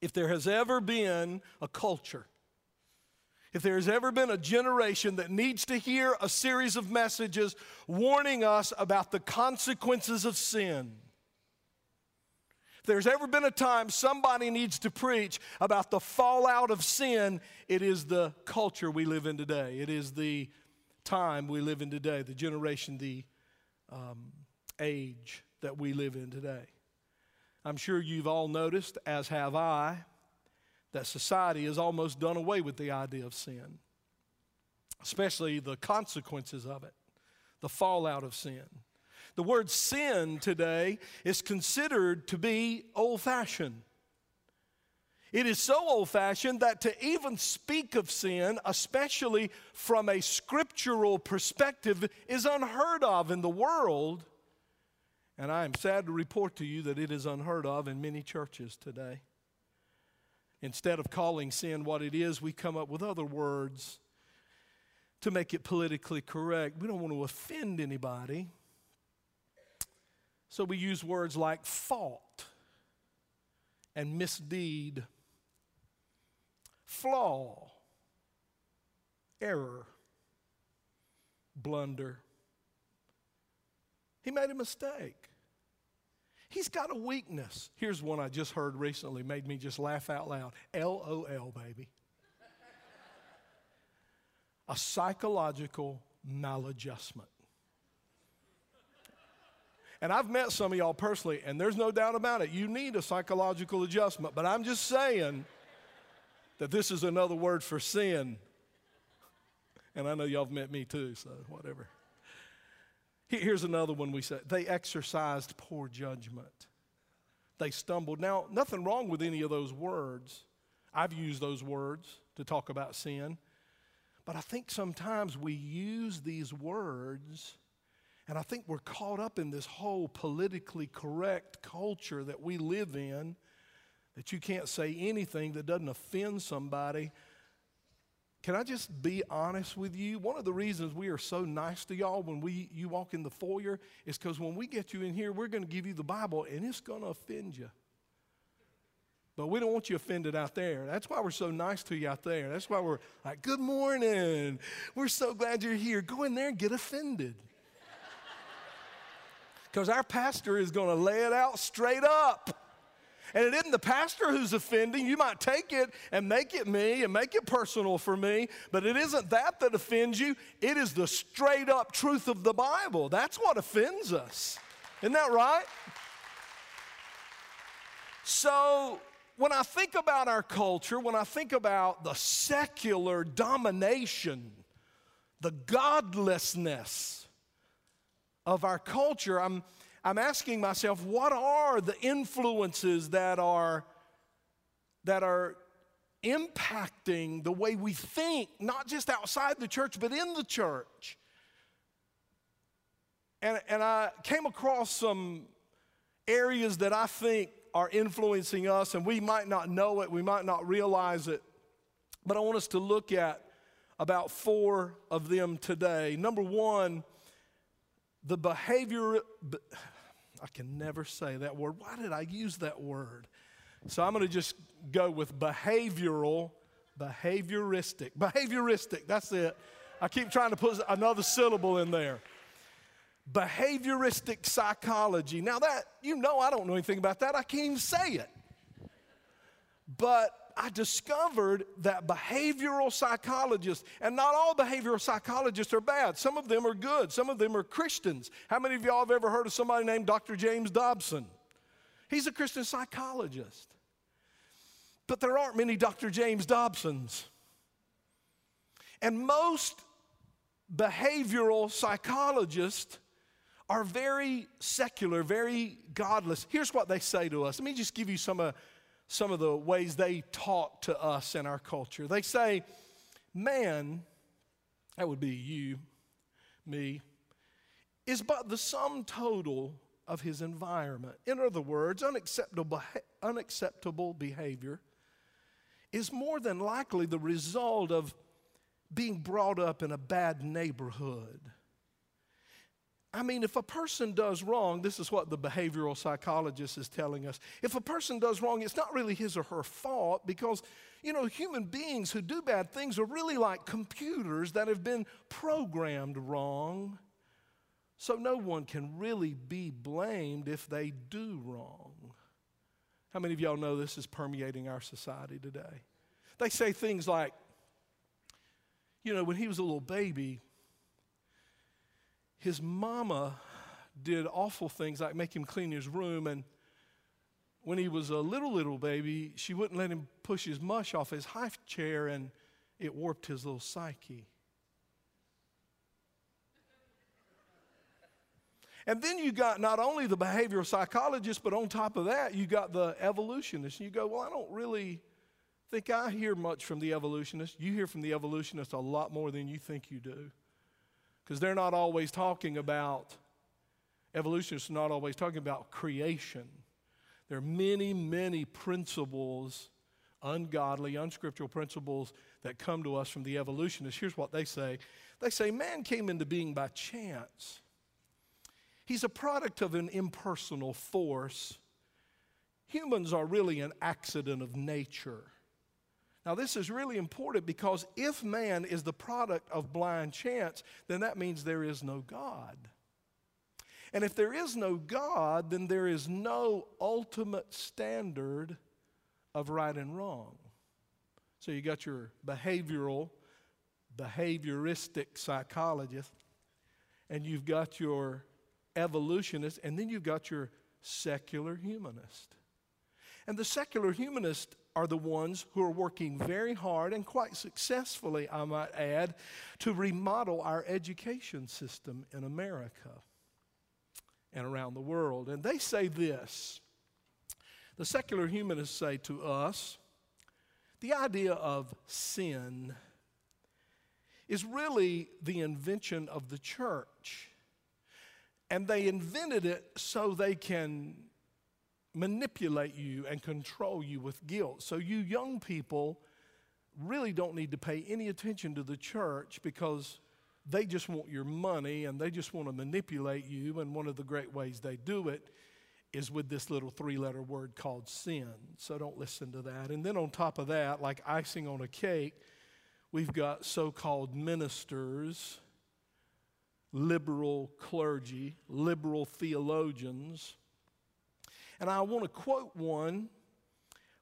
If there has ever been a culture, if there has ever been a generation that needs to hear a series of messages warning us about the consequences of sin, if there's ever been a time somebody needs to preach about the fallout of sin, it is the culture we live in today. It is the time we live in today, the generation, the um, age that we live in today. I'm sure you've all noticed, as have I, that society has almost done away with the idea of sin, especially the consequences of it, the fallout of sin. The word sin today is considered to be old fashioned. It is so old fashioned that to even speak of sin, especially from a scriptural perspective, is unheard of in the world. And I am sad to report to you that it is unheard of in many churches today. Instead of calling sin what it is, we come up with other words to make it politically correct. We don't want to offend anybody. So we use words like fault and misdeed, flaw, error, blunder. He made a mistake. He's got a weakness. Here's one I just heard recently, made me just laugh out loud LOL, baby. a psychological maladjustment. And I've met some of y'all personally, and there's no doubt about it. You need a psychological adjustment. But I'm just saying that this is another word for sin. And I know y'all have met me too, so whatever. Here's another one we said they exercised poor judgment. They stumbled. Now, nothing wrong with any of those words. I've used those words to talk about sin. But I think sometimes we use these words and I think we're caught up in this whole politically correct culture that we live in that you can't say anything that doesn't offend somebody. Can I just be honest with you? One of the reasons we are so nice to y'all when we you walk in the foyer is because when we get you in here, we're going to give you the Bible and it's going to offend you. But we don't want you offended out there. That's why we're so nice to you out there. That's why we're like, good morning. We're so glad you're here. Go in there and get offended because our pastor is going to lay it out straight up. And it isn't the pastor who's offending. You might take it and make it me and make it personal for me, but it isn't that that offends you. It is the straight up truth of the Bible. That's what offends us. Isn't that right? So, when I think about our culture, when I think about the secular domination, the godlessness, of our culture, I'm, I'm asking myself, what are the influences that are, that are impacting the way we think, not just outside the church, but in the church? And, and I came across some areas that I think are influencing us, and we might not know it, we might not realize it, but I want us to look at about four of them today. Number one, the behavior, I can never say that word. Why did I use that word? So I'm going to just go with behavioral, behavioristic. Behavioristic, that's it. I keep trying to put another syllable in there. Behavioristic psychology. Now, that, you know, I don't know anything about that. I can't even say it. But I discovered that behavioral psychologists, and not all behavioral psychologists are bad. Some of them are good. Some of them are Christians. How many of y'all have ever heard of somebody named Dr. James Dobson? He's a Christian psychologist. But there aren't many Dr. James Dobsons. And most behavioral psychologists are very secular, very godless. Here's what they say to us. Let me just give you some of some of the ways they talk to us in our culture. They say, man, that would be you, me, is but the sum total of his environment. In other words, unacceptable, unacceptable behavior is more than likely the result of being brought up in a bad neighborhood. I mean, if a person does wrong, this is what the behavioral psychologist is telling us. If a person does wrong, it's not really his or her fault because, you know, human beings who do bad things are really like computers that have been programmed wrong. So no one can really be blamed if they do wrong. How many of y'all know this is permeating our society today? They say things like, you know, when he was a little baby, his mama did awful things like make him clean his room and when he was a little little baby she wouldn't let him push his mush off his high chair and it warped his little psyche. And then you got not only the behavioral psychologist but on top of that you got the evolutionist. And you go well i don't really think i hear much from the evolutionist. You hear from the evolutionist a lot more than you think you do because they're not always talking about, evolutionists not always talking about creation. There are many, many principles, ungodly, unscriptural principles that come to us from the evolutionists. Here's what they say they say man came into being by chance. He's a product of an impersonal force. Humans are really an accident of nature. Now, this is really important because if man is the product of blind chance, then that means there is no God. And if there is no God, then there is no ultimate standard of right and wrong. So you got your behavioral, behavioristic psychologist, and you've got your evolutionist, and then you've got your secular humanist. And the secular humanist are the ones who are working very hard and quite successfully, I might add, to remodel our education system in America and around the world. And they say this the secular humanists say to us the idea of sin is really the invention of the church. And they invented it so they can manipulate you and control you with guilt. So, you young people really don't need to pay any attention to the church because they just want your money and they just want to manipulate you. And one of the great ways they do it is with this little three letter word called sin. So, don't listen to that. And then, on top of that, like icing on a cake, we've got so called ministers. Liberal clergy, liberal theologians, and I want to quote one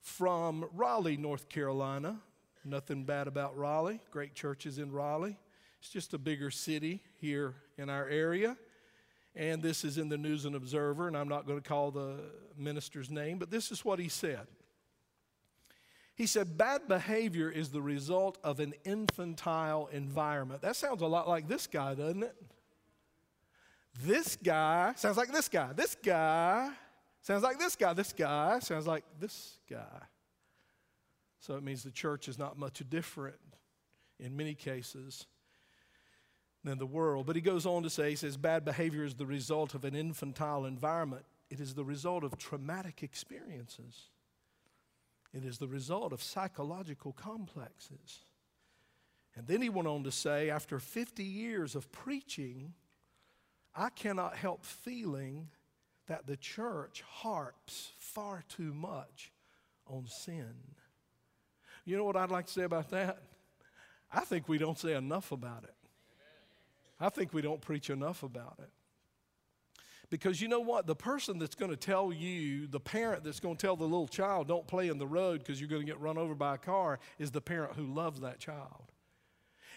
from Raleigh, North Carolina. Nothing bad about Raleigh, great churches in Raleigh. It's just a bigger city here in our area. And this is in the News and Observer, and I'm not going to call the minister's name, but this is what he said. He said, Bad behavior is the result of an infantile environment. That sounds a lot like this guy, doesn't it? This guy sounds like this guy. This guy Sounds like this guy. This guy sounds like this guy. So it means the church is not much different in many cases than the world. But he goes on to say, he says, bad behavior is the result of an infantile environment. It is the result of traumatic experiences. It is the result of psychological complexes. And then he went on to say, after 50 years of preaching, I cannot help feeling that the church harps far too much on sin. You know what I'd like to say about that? I think we don't say enough about it. I think we don't preach enough about it. Because you know what? The person that's going to tell you, the parent that's going to tell the little child, don't play in the road because you're going to get run over by a car, is the parent who loves that child.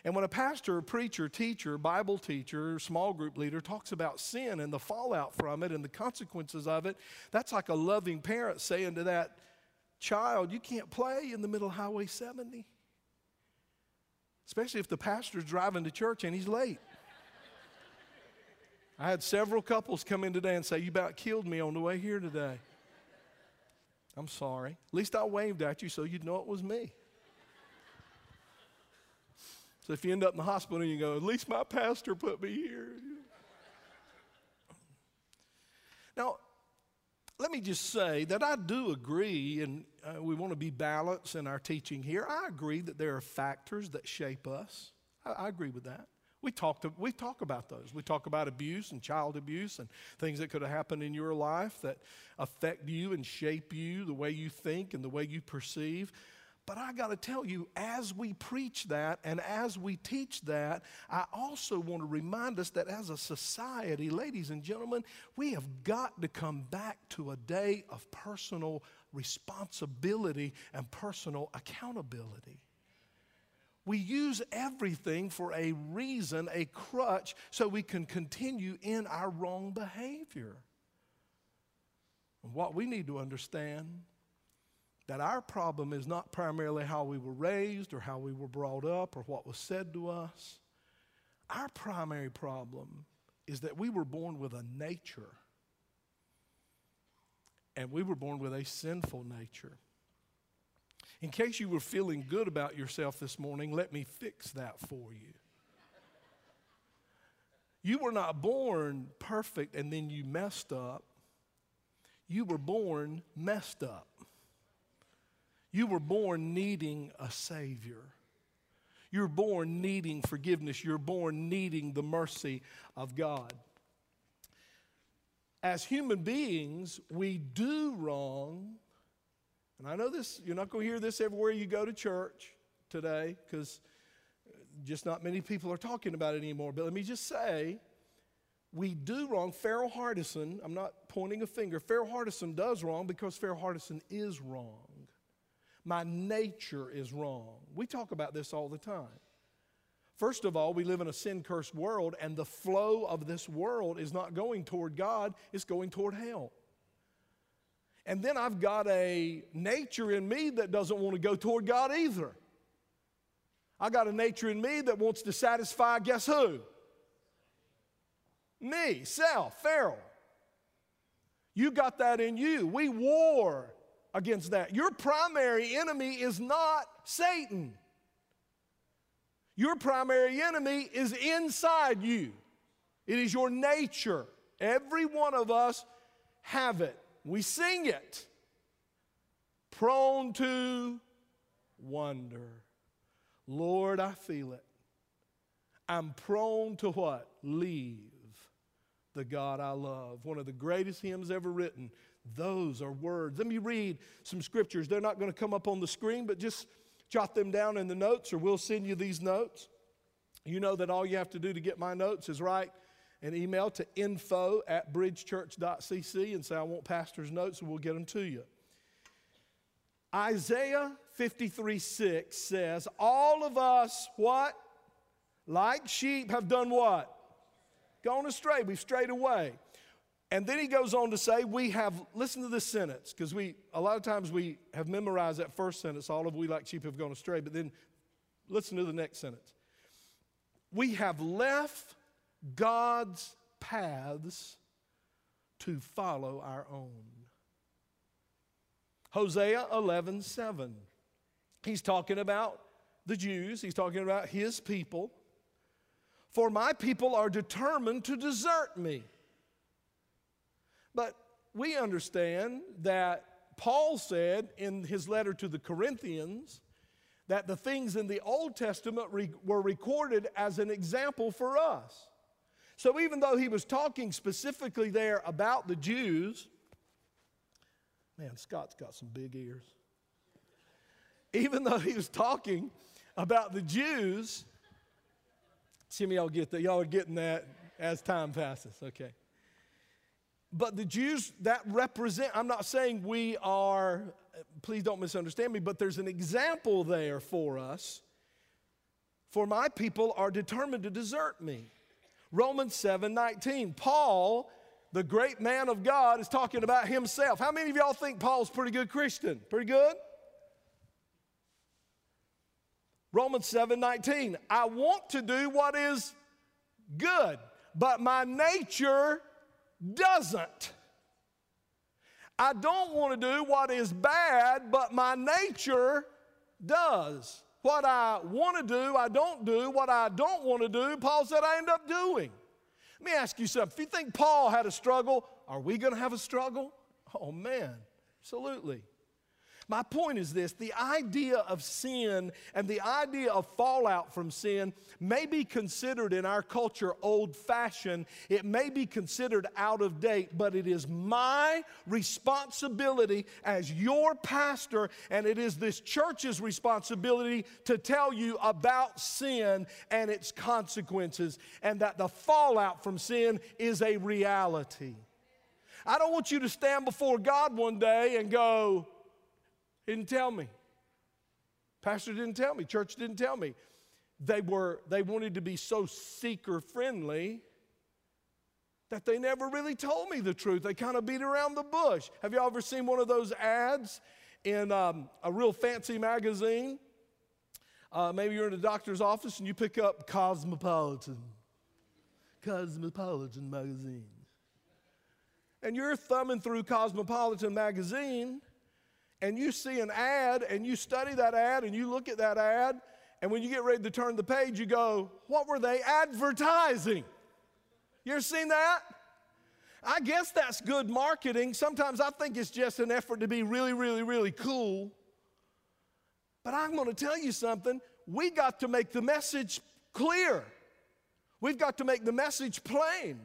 And when a pastor, preacher, teacher, Bible teacher, small group leader talks about sin and the fallout from it and the consequences of it, that's like a loving parent saying to that child, You can't play in the middle of Highway 70. Especially if the pastor's driving to church and he's late. I had several couples come in today and say, You about killed me on the way here today. I'm sorry. At least I waved at you so you'd know it was me. So if you end up in the hospital and you go, at least my pastor put me here. Now, let me just say that I do agree, and uh, we want to be balanced in our teaching here. I agree that there are factors that shape us. I, I agree with that. We talk, to, we talk about those. We talk about abuse and child abuse and things that could have happened in your life that affect you and shape you, the way you think and the way you perceive. But I got to tell you, as we preach that and as we teach that, I also want to remind us that as a society, ladies and gentlemen, we have got to come back to a day of personal responsibility and personal accountability. We use everything for a reason, a crutch, so we can continue in our wrong behavior. And what we need to understand that our problem is not primarily how we were raised or how we were brought up or what was said to us. Our primary problem is that we were born with a nature. And we were born with a sinful nature. In case you were feeling good about yourself this morning, let me fix that for you. You were not born perfect and then you messed up. You were born messed up. You were born needing a Savior. You're born needing forgiveness. You're born needing the mercy of God. As human beings, we do wrong and I know this, you're not going to hear this everywhere you go to church today because just not many people are talking about it anymore. But let me just say, we do wrong. Farrell Hardison, I'm not pointing a finger, Farrell Hardison does wrong because Farrell Hardison is wrong. My nature is wrong. We talk about this all the time. First of all, we live in a sin cursed world, and the flow of this world is not going toward God, it's going toward hell. And then I've got a nature in me that doesn't want to go toward God either. I got a nature in me that wants to satisfy, guess who? Me, self, Farrell. You got that in you. We war against that. Your primary enemy is not Satan. Your primary enemy is inside you. It is your nature. Every one of us have it. We sing it. Prone to wonder. Lord, I feel it. I'm prone to what? Leave the God I love. One of the greatest hymns ever written. Those are words. Let me read some scriptures. They're not going to come up on the screen, but just jot them down in the notes, or we'll send you these notes. You know that all you have to do to get my notes is write an email to info at bridgechurch.cc and say, I want pastor's notes, and we'll get them to you. Isaiah 53 6 says, All of us, what? Like sheep, have done what? Gone astray. We've strayed away. And then he goes on to say, We have, listen to this sentence, because we, a lot of times we have memorized that first sentence, all of we like sheep have gone astray, but then listen to the next sentence. We have left God's paths to follow our own. Hosea 11 7. He's talking about the Jews, he's talking about his people. For my people are determined to desert me. But we understand that Paul said in his letter to the Corinthians that the things in the Old Testament re- were recorded as an example for us. So even though he was talking specifically there about the Jews, man, Scott's got some big ears. Even though he was talking about the Jews, some of y'all get that. Y'all are getting that as time passes. Okay. But the Jews that represent, I'm not saying we are, please don't misunderstand me, but there's an example there for us. For my people are determined to desert me. Romans 7 19. Paul, the great man of God, is talking about himself. How many of y'all think Paul's pretty good Christian? Pretty good? Romans 7 19. I want to do what is good, but my nature doesn't. I don't want to do what is bad, but my nature does. What I want to do, I don't do. What I don't want to do, Paul said I end up doing. Let me ask you something. If you think Paul had a struggle, are we going to have a struggle? Oh, man, absolutely. My point is this the idea of sin and the idea of fallout from sin may be considered in our culture old fashioned. It may be considered out of date, but it is my responsibility as your pastor, and it is this church's responsibility to tell you about sin and its consequences, and that the fallout from sin is a reality. I don't want you to stand before God one day and go, he didn't tell me. Pastor didn't tell me. Church didn't tell me. They were they wanted to be so seeker friendly that they never really told me the truth. They kind of beat around the bush. Have you ever seen one of those ads in um, a real fancy magazine? Uh, maybe you're in a doctor's office and you pick up Cosmopolitan, Cosmopolitan magazine. And you're thumbing through Cosmopolitan magazine and you see an ad and you study that ad and you look at that ad, and when you get ready to turn the page, you go, What were they advertising? You ever seen that? I guess that's good marketing. Sometimes I think it's just an effort to be really, really, really cool. But I'm going to tell you something. We got to make the message clear. We've got to make the message plain.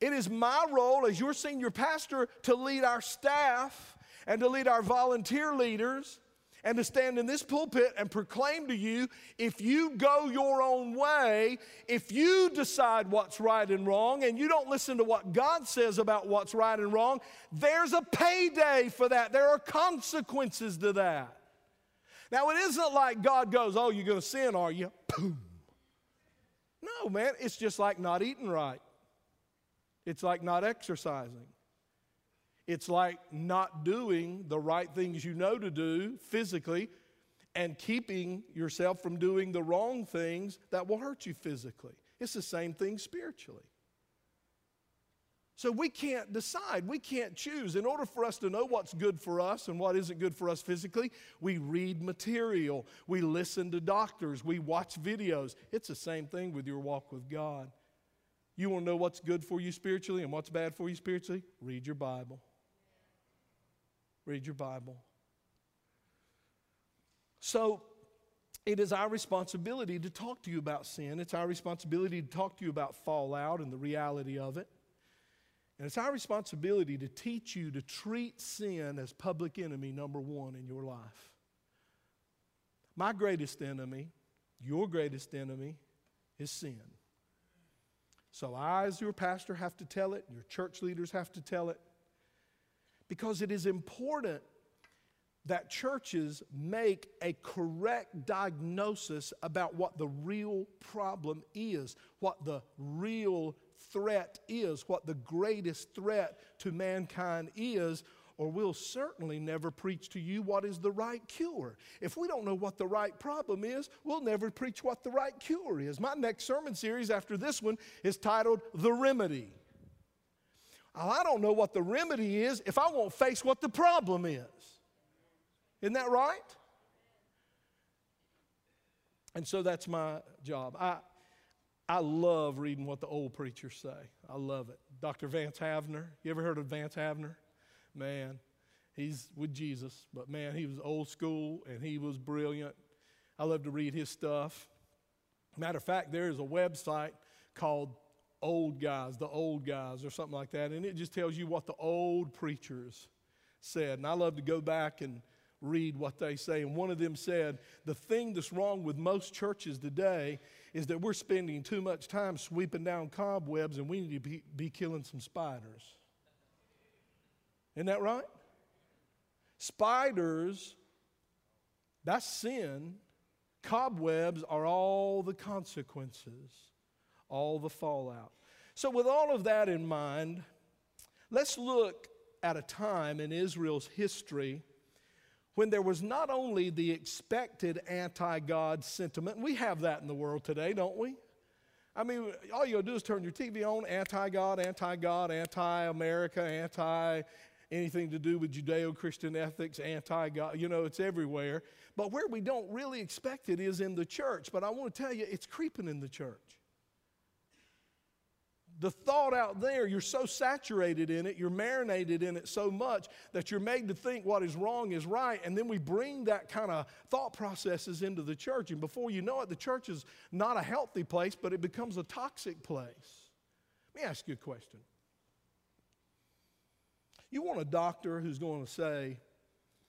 It is my role as your senior pastor to lead our staff and to lead our volunteer leaders and to stand in this pulpit and proclaim to you if you go your own way, if you decide what's right and wrong, and you don't listen to what God says about what's right and wrong, there's a payday for that. There are consequences to that. Now, it isn't like God goes, Oh, you're going to sin, are you? Boom. No, man, it's just like not eating right, it's like not exercising. It's like not doing the right things you know to do physically and keeping yourself from doing the wrong things that will hurt you physically. It's the same thing spiritually. So we can't decide, we can't choose. In order for us to know what's good for us and what isn't good for us physically, we read material, we listen to doctors, we watch videos. It's the same thing with your walk with God. You want to know what's good for you spiritually and what's bad for you spiritually? Read your Bible. Read your Bible. So, it is our responsibility to talk to you about sin. It's our responsibility to talk to you about fallout and the reality of it. And it's our responsibility to teach you to treat sin as public enemy number one in your life. My greatest enemy, your greatest enemy, is sin. So I, as your pastor, have to tell it, your church leaders have to tell it, because it is important that churches make a correct diagnosis about what the real problem is, what the real threat is, what the greatest threat to mankind is, or we'll certainly never preach to you what is the right cure. If we don't know what the right problem is, we'll never preach what the right cure is. My next sermon series after this one is titled The Remedy. Oh, I don't know what the remedy is if I won't face what the problem is. Isn't that right? And so that's my job. I, I love reading what the old preachers say. I love it. Dr. Vance Havner, you ever heard of Vance Havner? Man, he's with Jesus, but man, he was old school and he was brilliant. I love to read his stuff. Matter of fact, there is a website called old guys, the old guys, or something like that. And it just tells you what the old preachers said. And I love to go back and read what they say. And one of them said, The thing that's wrong with most churches today is that we're spending too much time sweeping down cobwebs and we need to be, be killing some spiders. Isn't that right? Spiders, that's sin. Cobwebs are all the consequences all the fallout. So, with all of that in mind, let's look at a time in Israel's history when there was not only the expected anti God sentiment, we have that in the world today, don't we? I mean, all you gotta do is turn your TV on anti God, anti God, anti America, anti anything to do with Judeo Christian ethics, anti God. You know, it's everywhere. But where we don't really expect it is in the church. But I want to tell you, it's creeping in the church the thought out there, you're so saturated in it, you're marinated in it so much that you're made to think what is wrong is right. And then we bring that kind of thought processes into the church. And before you know it, the church is not a healthy place, but it becomes a toxic place. Let me ask you a question. You want a doctor who's going to say,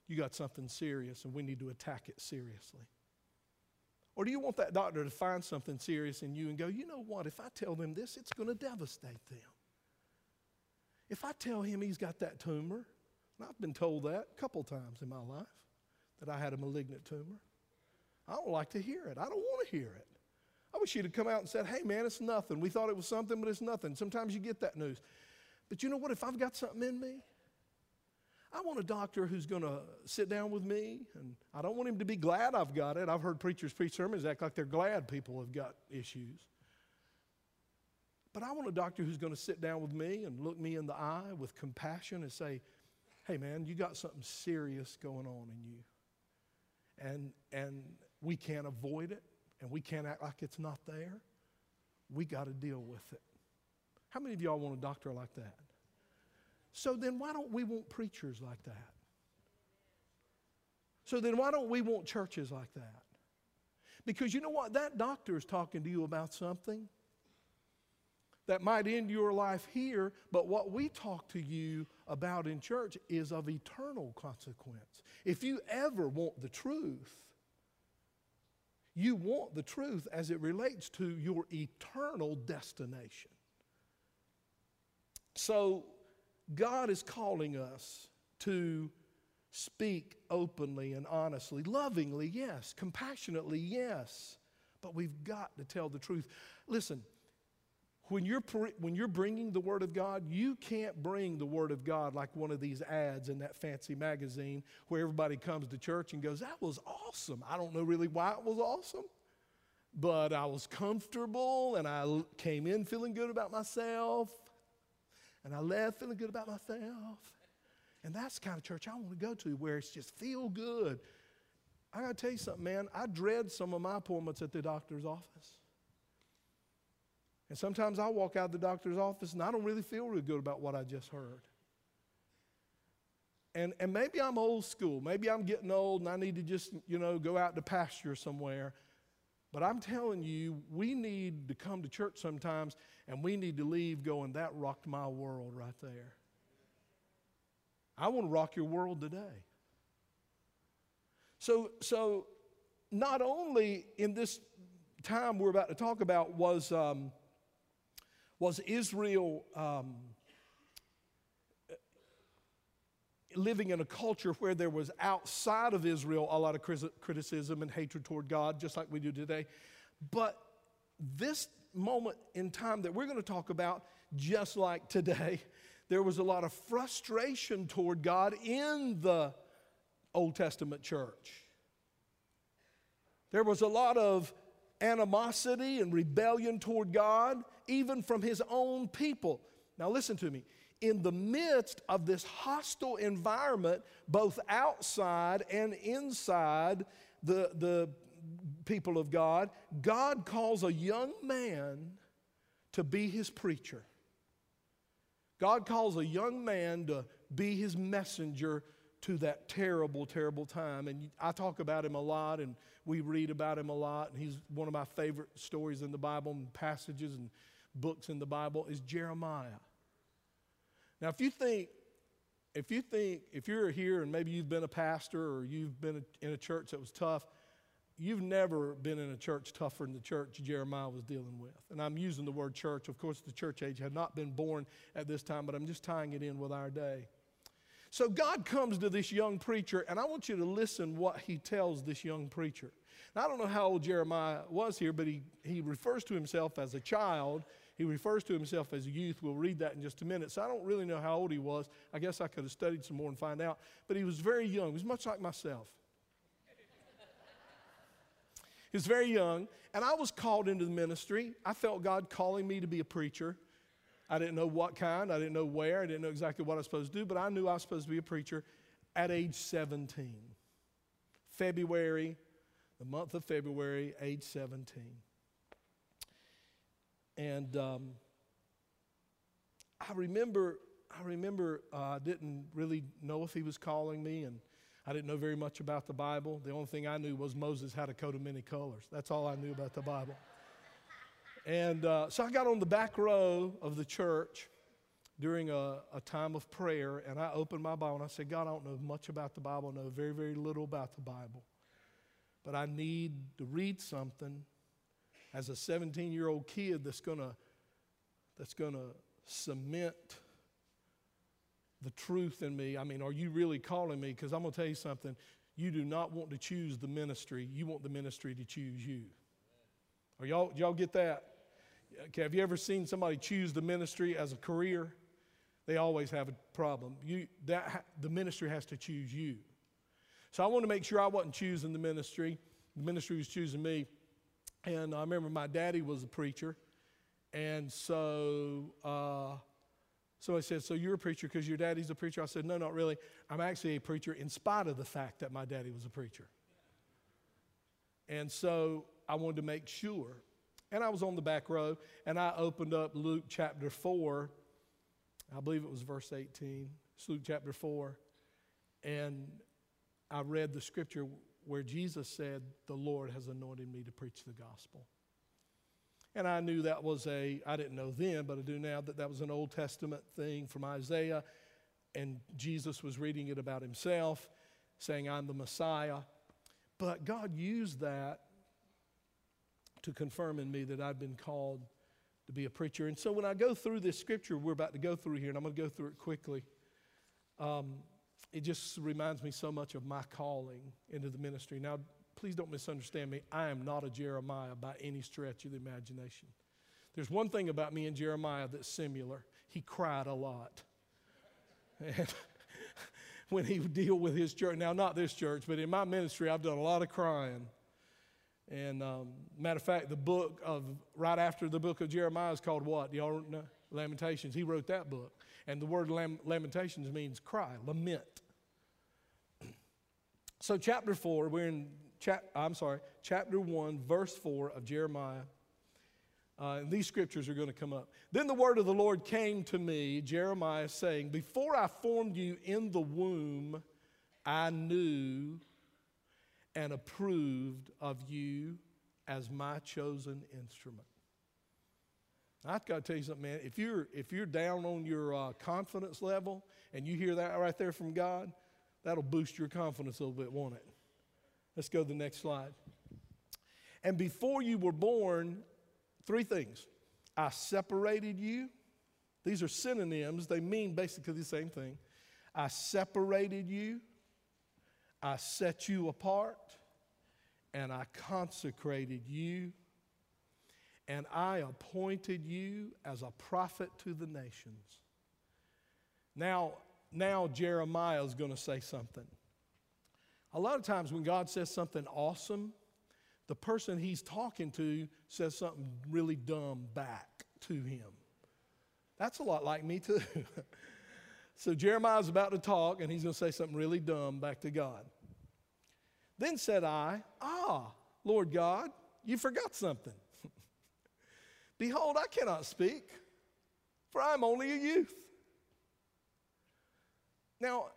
You got something serious and we need to attack it seriously. Or do you want that doctor to find something serious in you and go, you know what, if I tell them this, it's going to devastate them? If I tell him he's got that tumor, and I've been told that a couple times in my life, that I had a malignant tumor, I don't like to hear it. I don't want to hear it. I wish you'd have come out and said, hey man, it's nothing. We thought it was something, but it's nothing. Sometimes you get that news. But you know what? If I've got something in me, I want a doctor who's going to sit down with me, and I don't want him to be glad I've got it. I've heard preachers preach sermons act like they're glad people have got issues. But I want a doctor who's going to sit down with me and look me in the eye with compassion and say, hey, man, you got something serious going on in you. And, and we can't avoid it, and we can't act like it's not there. We got to deal with it. How many of y'all want a doctor like that? So then, why don't we want preachers like that? So then, why don't we want churches like that? Because you know what? That doctor is talking to you about something that might end your life here, but what we talk to you about in church is of eternal consequence. If you ever want the truth, you want the truth as it relates to your eternal destination. So, God is calling us to speak openly and honestly, lovingly, yes, compassionately, yes, but we've got to tell the truth. Listen, when you're, when you're bringing the Word of God, you can't bring the Word of God like one of these ads in that fancy magazine where everybody comes to church and goes, That was awesome. I don't know really why it was awesome, but I was comfortable and I came in feeling good about myself and I left feeling good about myself. And that's the kind of church I want to go to where it's just feel good. I got to tell you something, man. I dread some of my appointments at the doctor's office. And sometimes I walk out of the doctor's office and I don't really feel real good about what I just heard. And, and maybe I'm old school. Maybe I'm getting old and I need to just, you know, go out to pasture somewhere. But I'm telling you, we need to come to church sometimes and we need to leave going, that rocked my world right there. I want to rock your world today. So, so not only in this time we're about to talk about was, um, was Israel um, living in a culture where there was outside of Israel a lot of criticism and hatred toward God, just like we do today. But this moment in time that we're going to talk about, just like today, there was a lot of frustration toward God in the Old Testament church. There was a lot of animosity and rebellion toward God, even from his own people. Now, listen to me. In the midst of this hostile environment, both outside and inside the, the people of God, God calls a young man to be his preacher. God calls a young man to be his messenger to that terrible, terrible time. And I talk about him a lot, and we read about him a lot. And he's one of my favorite stories in the Bible, and passages and books in the Bible is Jeremiah. Now, if you think, if you think, if you're here and maybe you've been a pastor or you've been in a church that was tough, You've never been in a church tougher than the church Jeremiah was dealing with. And I'm using the word church. Of course, the church age had not been born at this time, but I'm just tying it in with our day. So God comes to this young preacher, and I want you to listen what he tells this young preacher. Now, I don't know how old Jeremiah was here, but he, he refers to himself as a child. He refers to himself as a youth. We'll read that in just a minute. So I don't really know how old he was. I guess I could have studied some more and find out. But he was very young. He was much like myself. He was very young, and I was called into the ministry. I felt God calling me to be a preacher. I didn't know what kind, I didn't know where, I didn't know exactly what I was supposed to do, but I knew I was supposed to be a preacher at age 17. February, the month of February, age 17. And um, I remember, I remember uh, I didn't really know if he was calling me, and I didn't know very much about the Bible. The only thing I knew was Moses had a coat of many colors. That's all I knew about the Bible. And uh, so I got on the back row of the church during a, a time of prayer, and I opened my Bible and I said, God, I don't know much about the Bible, I know very, very little about the Bible. But I need to read something as a 17 year old kid that's going to that's going to cement the truth in me. I mean, are you really calling me? Because I'm going to tell you something. You do not want to choose the ministry, you want the ministry to choose you. Are y'all, y'all get that? Okay, have you ever seen somebody choose the ministry as a career? They always have a problem. You, that, the ministry has to choose you. So I want to make sure I wasn't choosing the ministry. The ministry was choosing me. And I remember my daddy was a preacher. And so, uh, so I said, So you're a preacher because your daddy's a preacher? I said, No, not really. I'm actually a preacher in spite of the fact that my daddy was a preacher. And so I wanted to make sure. And I was on the back row and I opened up Luke chapter 4. I believe it was verse 18. It's Luke chapter 4. And I read the scripture where Jesus said, The Lord has anointed me to preach the gospel. And I knew that was a, I didn't know then, but I do now that that was an Old Testament thing from Isaiah. And Jesus was reading it about himself, saying, I'm the Messiah. But God used that to confirm in me that I've been called to be a preacher. And so when I go through this scripture we're about to go through here, and I'm going to go through it quickly, um, it just reminds me so much of my calling into the ministry. Now, please don't misunderstand me. I am not a Jeremiah by any stretch of the imagination. There's one thing about me and Jeremiah that's similar. He cried a lot. And when he would deal with his church, now not this church, but in my ministry, I've done a lot of crying. And um, matter of fact, the book of right after the book of Jeremiah is called what? Y'all know? Lamentations. He wrote that book. And the word lam- lamentations means cry, lament. So, chapter 4, we're in, chap- I'm sorry, chapter 1, verse 4 of Jeremiah. Uh, and these scriptures are going to come up. Then the word of the Lord came to me, Jeremiah, saying, Before I formed you in the womb, I knew and approved of you as my chosen instrument. I've got to tell you something, man. If you're, if you're down on your uh, confidence level and you hear that right there from God, that'll boost your confidence a little bit, won't it? Let's go to the next slide. And before you were born, three things I separated you. These are synonyms, they mean basically the same thing. I separated you, I set you apart, and I consecrated you and I appointed you as a prophet to the nations. Now, now Jeremiah is going to say something. A lot of times when God says something awesome, the person he's talking to says something really dumb back to him. That's a lot like me, too. so Jeremiah's about to talk, and he's going to say something really dumb back to God. Then said I, Ah, Lord God, you forgot something. Behold, I cannot speak, for I am only a youth. Now,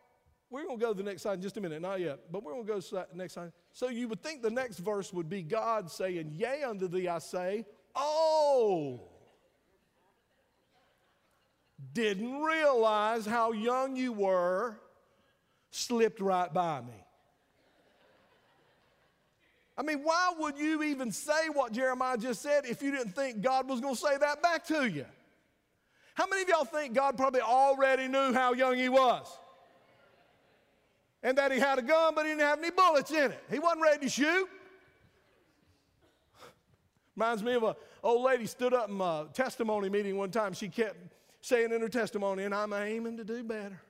we're going to go to the next slide in just a minute, not yet, but we're going to go to the next slide. So you would think the next verse would be God saying, Yea, unto thee I say, Oh, didn't realize how young you were, slipped right by me. I mean, why would you even say what Jeremiah just said if you didn't think God was going to say that back to you? How many of y'all think God probably already knew how young he was? And that he had a gun, but he didn't have any bullets in it. He wasn't ready to shoot. Reminds me of an old lady stood up in a testimony meeting one time. She kept saying in her testimony, and I'm aiming to do better.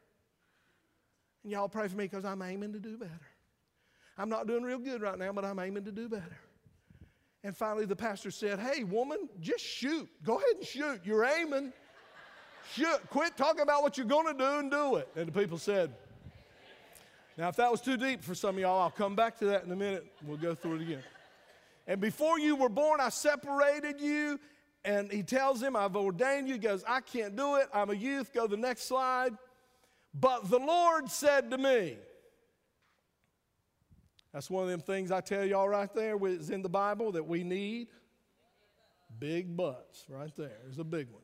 And y'all pray for me because I'm aiming to do better. I'm not doing real good right now, but I'm aiming to do better. And finally, the pastor said, Hey, woman, just shoot. Go ahead and shoot. You're aiming. Shoot. Quit talking about what you're going to do and do it. And the people said, Now, if that was too deep for some of y'all, I'll come back to that in a minute. We'll go through it again. And before you were born, I separated you And he tells him, I've ordained you. He goes, I can't do it. I'm a youth. Go to the next slide. But the Lord said to me, that's one of them things I tell y'all right there is in the Bible that we need. Big butts right there. There's a big one.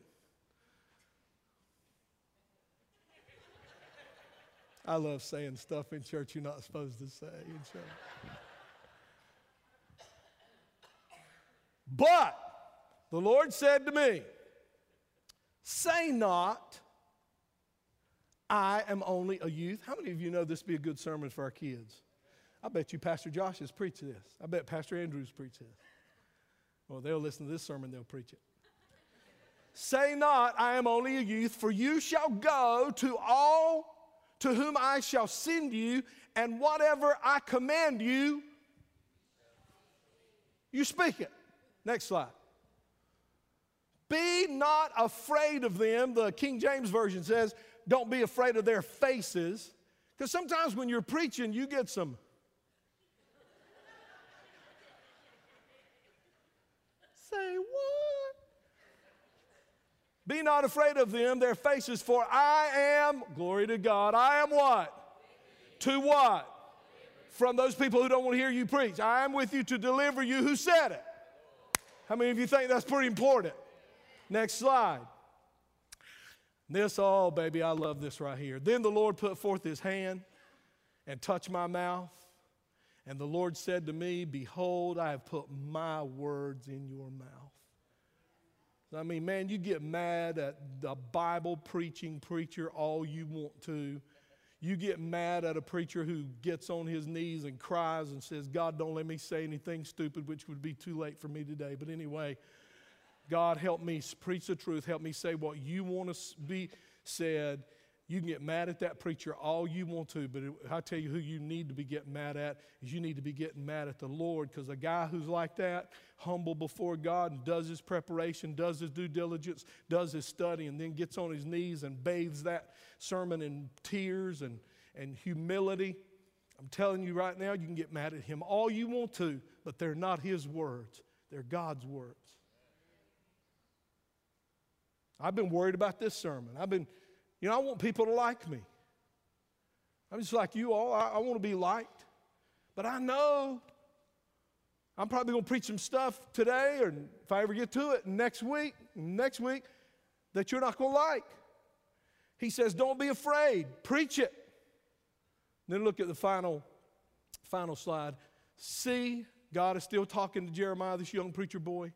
I love saying stuff in church you're not supposed to say in church. But the Lord said to me, Say not, I am only a youth. How many of you know this would be a good sermon for our kids? I bet you Pastor Josh has preached this. I bet Pastor Andrews preached this. Well, they'll listen to this sermon, they'll preach it. Say not, I am only a youth, for you shall go to all to whom I shall send you, and whatever I command you, you speak it. Next slide. Be not afraid of them. The King James Version says, don't be afraid of their faces. Because sometimes when you're preaching, you get some. Say what? Be not afraid of them, their faces, for I am, glory to God, I am what? To what? From those people who don't want to hear you preach. I am with you to deliver you. Who said it? How many of you think that's pretty important? Next slide. This, oh, baby, I love this right here. Then the Lord put forth his hand and touched my mouth. And the Lord said to me, Behold, I have put my words in your mouth. I mean, man, you get mad at the Bible preaching preacher all you want to. You get mad at a preacher who gets on his knees and cries and says, God, don't let me say anything stupid, which would be too late for me today. But anyway, God, help me preach the truth. Help me say what you want to be said. You can get mad at that preacher all you want to, but I tell you who you need to be getting mad at is you need to be getting mad at the Lord because a guy who's like that, humble before God and does his preparation, does his due diligence, does his study, and then gets on his knees and bathes that sermon in tears and, and humility. I'm telling you right now, you can get mad at him all you want to, but they're not his words, they're God's words. I've been worried about this sermon. I've been you know, I want people to like me. I'm just like you all. I, I want to be liked. But I know I'm probably going to preach some stuff today, or if I ever get to it, next week, next week, that you're not going to like. He says, Don't be afraid, preach it. Then look at the final, final slide. See, God is still talking to Jeremiah, this young preacher boy.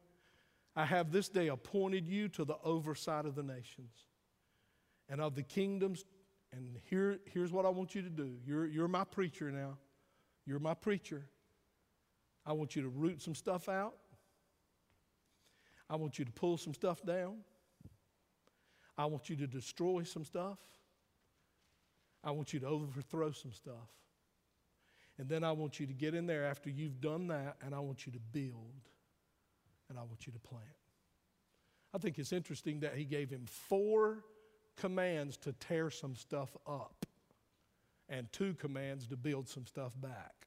I have this day appointed you to the oversight of the nations and of the kingdoms. And here, here's what I want you to do. You're, you're my preacher now. You're my preacher. I want you to root some stuff out. I want you to pull some stuff down. I want you to destroy some stuff. I want you to overthrow some stuff. And then I want you to get in there after you've done that, and I want you to build, and I want you to plant. I think it's interesting that he gave him four commands to tear some stuff up and two commands to build some stuff back.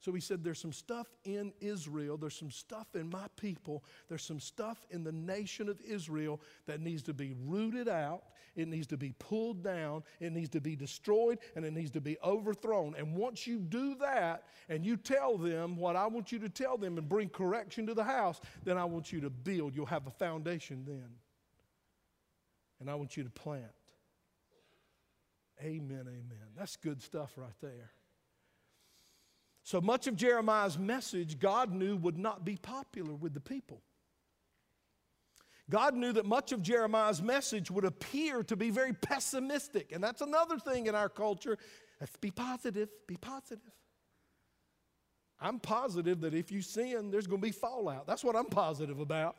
So he said, There's some stuff in Israel, there's some stuff in my people, there's some stuff in the nation of Israel that needs to be rooted out, it needs to be pulled down, it needs to be destroyed, and it needs to be overthrown. And once you do that and you tell them what I want you to tell them and bring correction to the house, then I want you to build. You'll have a foundation then and I want you to plant. Amen, amen. That's good stuff right there. So much of Jeremiah's message, God knew would not be popular with the people. God knew that much of Jeremiah's message would appear to be very pessimistic. And that's another thing in our culture. Let's be positive, be positive. I'm positive that if you sin, there's going to be fallout. That's what I'm positive about.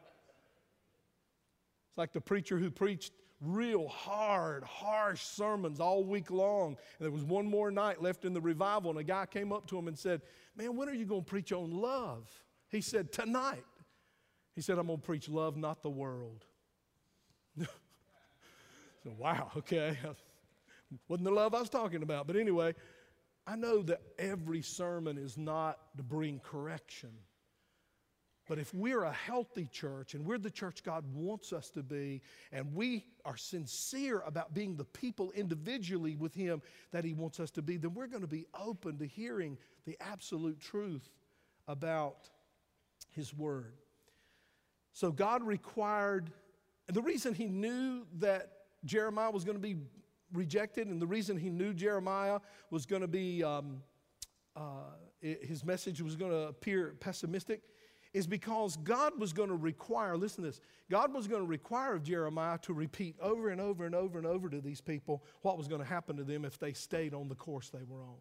It's like the preacher who preached real hard, harsh sermons all week long. And there was one more night left in the revival, and a guy came up to him and said, Man, when are you going to preach on love? He said, Tonight. He said, I'm going to preach love, not the world. so, wow, okay. Wasn't the love I was talking about. But anyway, I know that every sermon is not to bring correction. But if we're a healthy church and we're the church God wants us to be, and we are sincere about being the people individually with Him that He wants us to be, then we're going to be open to hearing the absolute truth about His Word. So God required, and the reason He knew that Jeremiah was going to be rejected, and the reason He knew Jeremiah was going to be, um, uh, his message was going to appear pessimistic is because God was going to require, listen to this, God was going to require of Jeremiah to repeat over and over and over and over to these people what was going to happen to them if they stayed on the course they were on.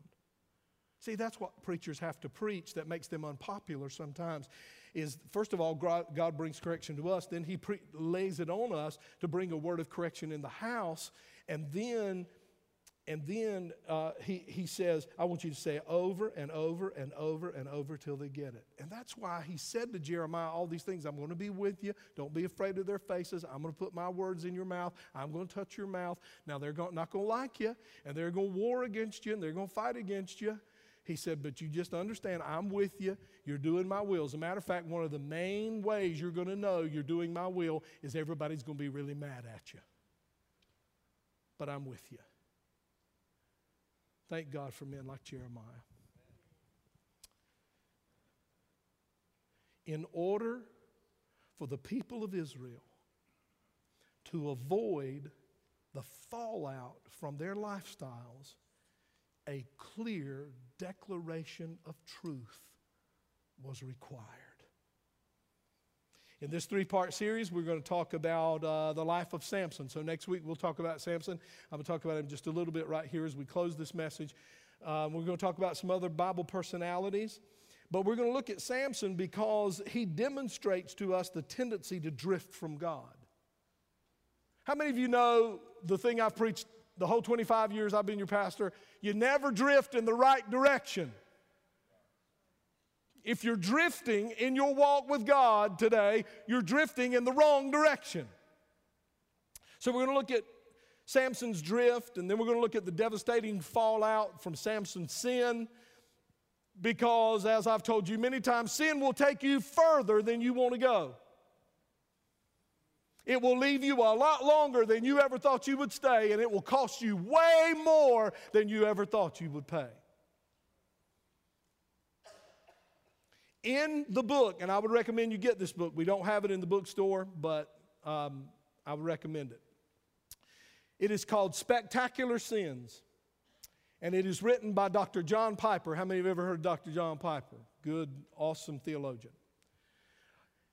See, that's what preachers have to preach that makes them unpopular sometimes. Is first of all, God brings correction to us, then He pre- lays it on us to bring a word of correction in the house, and then and then uh, he, he says, I want you to say it over and over and over and over till they get it. And that's why he said to Jeremiah all these things I'm going to be with you. Don't be afraid of their faces. I'm going to put my words in your mouth. I'm going to touch your mouth. Now, they're not going to like you, and they're going to war against you, and they're going to fight against you. He said, But you just understand, I'm with you. You're doing my will. As a matter of fact, one of the main ways you're going to know you're doing my will is everybody's going to be really mad at you. But I'm with you. Thank God for men like Jeremiah. In order for the people of Israel to avoid the fallout from their lifestyles, a clear declaration of truth was required. In this three part series, we're going to talk about uh, the life of Samson. So, next week, we'll talk about Samson. I'm going to talk about him just a little bit right here as we close this message. Um, we're going to talk about some other Bible personalities. But we're going to look at Samson because he demonstrates to us the tendency to drift from God. How many of you know the thing I've preached the whole 25 years I've been your pastor? You never drift in the right direction if you're drifting in your walk with God today, you're drifting in the wrong direction. So we're going to look at Samson's drift, and then we're going to look at the devastating fallout from Samson's sin. Because, as I've told you many times, sin will take you further than you want to go. It will leave you a lot longer than you ever thought you would stay, and it will cost you way more than you ever thought you would pay. In the book, and I would recommend you get this book. We don't have it in the bookstore, but um, I would recommend it. It is called Spectacular Sins, and it is written by Dr. John Piper. How many have ever heard of Dr. John Piper? Good, awesome theologian.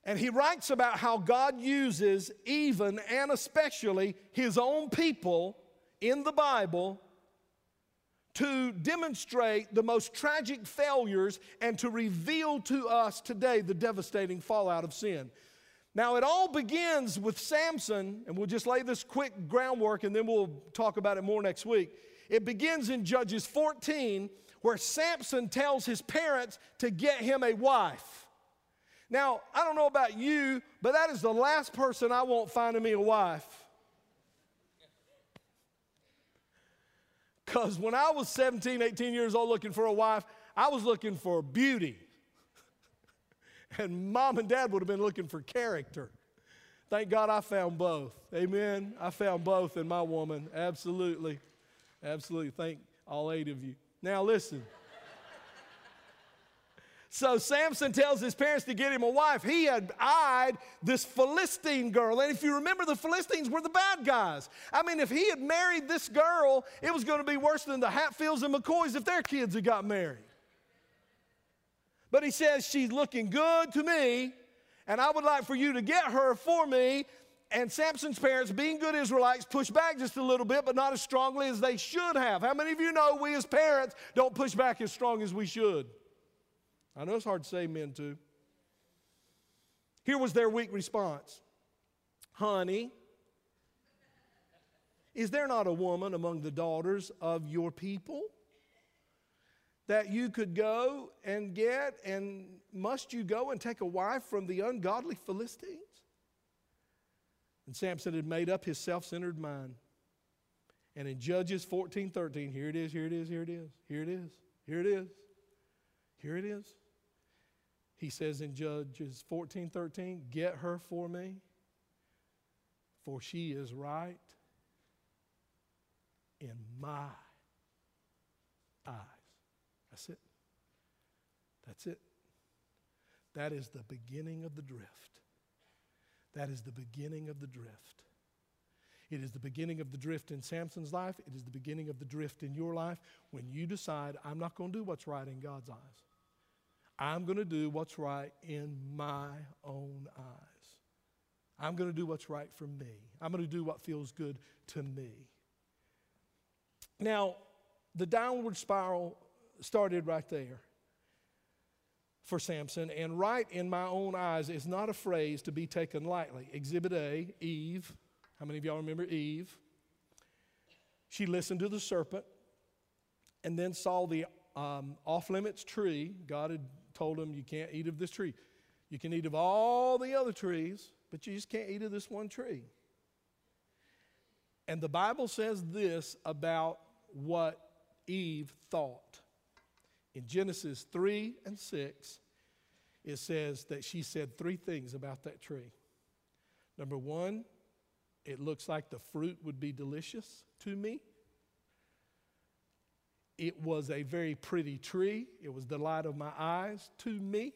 And he writes about how God uses even and especially his own people in the Bible to demonstrate the most tragic failures and to reveal to us today the devastating fallout of sin. Now, it all begins with Samson, and we'll just lay this quick groundwork and then we'll talk about it more next week. It begins in Judges 14, where Samson tells his parents to get him a wife. Now, I don't know about you, but that is the last person I want finding me a wife. Because when I was 17, 18 years old looking for a wife, I was looking for beauty. and mom and dad would have been looking for character. Thank God I found both. Amen. I found both in my woman. Absolutely. Absolutely. Thank all eight of you. Now, listen. So Samson tells his parents to get him a wife. He had eyed this Philistine girl. And if you remember, the Philistines were the bad guys. I mean, if he had married this girl, it was going to be worse than the Hatfields and McCoys if their kids had got married. But he says, She's looking good to me, and I would like for you to get her for me. And Samson's parents, being good Israelites, push back just a little bit, but not as strongly as they should have. How many of you know we as parents don't push back as strong as we should? I know it's hard to say men too. Here was their weak response Honey, is there not a woman among the daughters of your people that you could go and get? And must you go and take a wife from the ungodly Philistines? And Samson had made up his self centered mind. And in Judges 14 13, here it is, here it is, here it is, here it is, here it is, here it is. He says in Judges 14 13, Get her for me, for she is right in my eyes. That's it. That's it. That is the beginning of the drift. That is the beginning of the drift. It is the beginning of the drift in Samson's life. It is the beginning of the drift in your life when you decide, I'm not going to do what's right in God's eyes. I'm going to do what's right in my own eyes. I'm going to do what's right for me. I'm going to do what feels good to me. Now, the downward spiral started right there for Samson, and right in my own eyes is not a phrase to be taken lightly. Exhibit A, Eve. How many of y'all remember Eve? She listened to the serpent and then saw the um, off limits tree. God had told him, You can't eat of this tree. You can eat of all the other trees, but you just can't eat of this one tree. And the Bible says this about what Eve thought. In Genesis 3 and 6, it says that she said three things about that tree. Number one, it looks like the fruit would be delicious to me. It was a very pretty tree. It was the light of my eyes to me.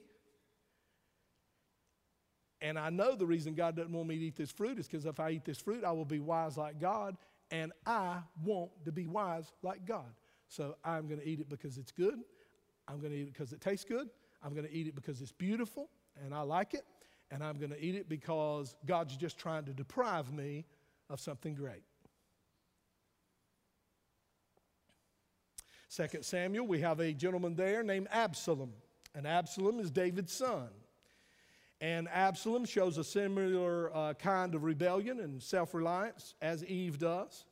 And I know the reason God doesn't want me to eat this fruit is because if I eat this fruit, I will be wise like God, and I want to be wise like God. So I'm going to eat it because it's good. I'm going to eat it because it tastes good. I'm going to eat it because it's beautiful and I like it. And I'm going to eat it because God's just trying to deprive me of something great. Second Samuel, we have a gentleman there named Absalom. And Absalom is David's son. And Absalom shows a similar uh, kind of rebellion and self reliance as Eve does.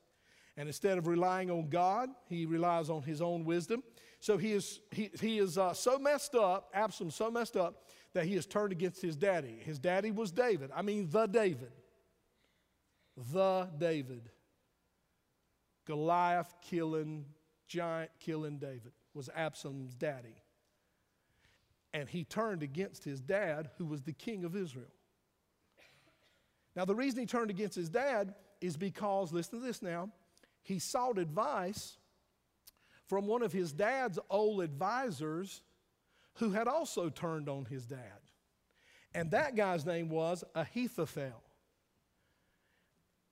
And instead of relying on God, he relies on his own wisdom. So he is, he, he is uh, so messed up, Absalom so messed up, that he has turned against his daddy. His daddy was David. I mean, the David. The David. Goliath killing, giant killing David was Absalom's daddy. And he turned against his dad, who was the king of Israel. Now, the reason he turned against his dad is because, listen to this now, he sought advice from one of his dad's old advisors who had also turned on his dad. And that guy's name was Ahithophel.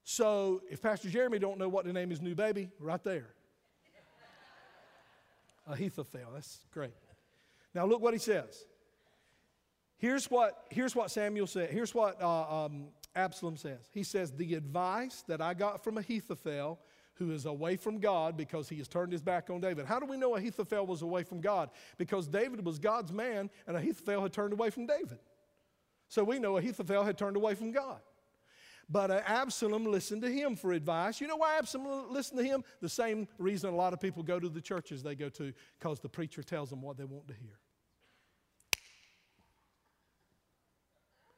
So if Pastor Jeremy don't know what to name his new baby, right there. Ahithophel, that's great. Now look what he says. Here's what, here's what Samuel said. Here's what uh, um, Absalom says. He says, The advice that I got from Ahithophel who is away from God because he has turned his back on David. How do we know Ahithophel was away from God? Because David was God's man and Ahithophel had turned away from David. So we know Ahithophel had turned away from God. But uh, Absalom listened to him for advice. You know why Absalom listened to him? The same reason a lot of people go to the churches they go to, because the preacher tells them what they want to hear.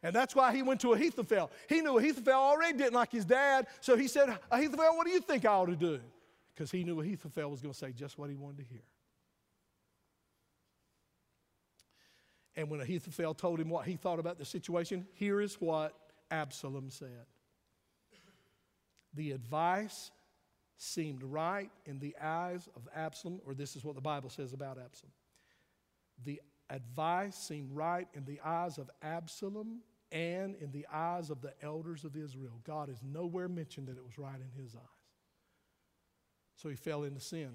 And that's why he went to Ahithophel. He knew Ahithophel already didn't like his dad, so he said, Ahithophel, what do you think I ought to do? Because he knew Ahithophel was going to say just what he wanted to hear. And when Ahithophel told him what he thought about the situation, here is what Absalom said The advice seemed right in the eyes of Absalom, or this is what the Bible says about Absalom. The advice seemed right in the eyes of Absalom and in the eyes of the elders of Israel. God is nowhere mentioned that it was right in his eyes. So he fell into sin.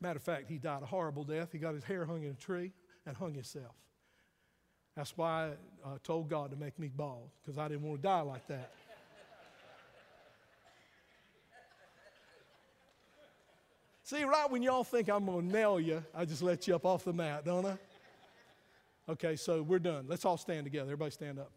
Matter of fact, he died a horrible death. He got his hair hung in a tree and hung himself. That's why I uh, told God to make me bald, because I didn't want to die like that. See, right when y'all think I'm going to nail you, I just let you up off the mat, don't I? Okay, so we're done. Let's all stand together. Everybody stand up.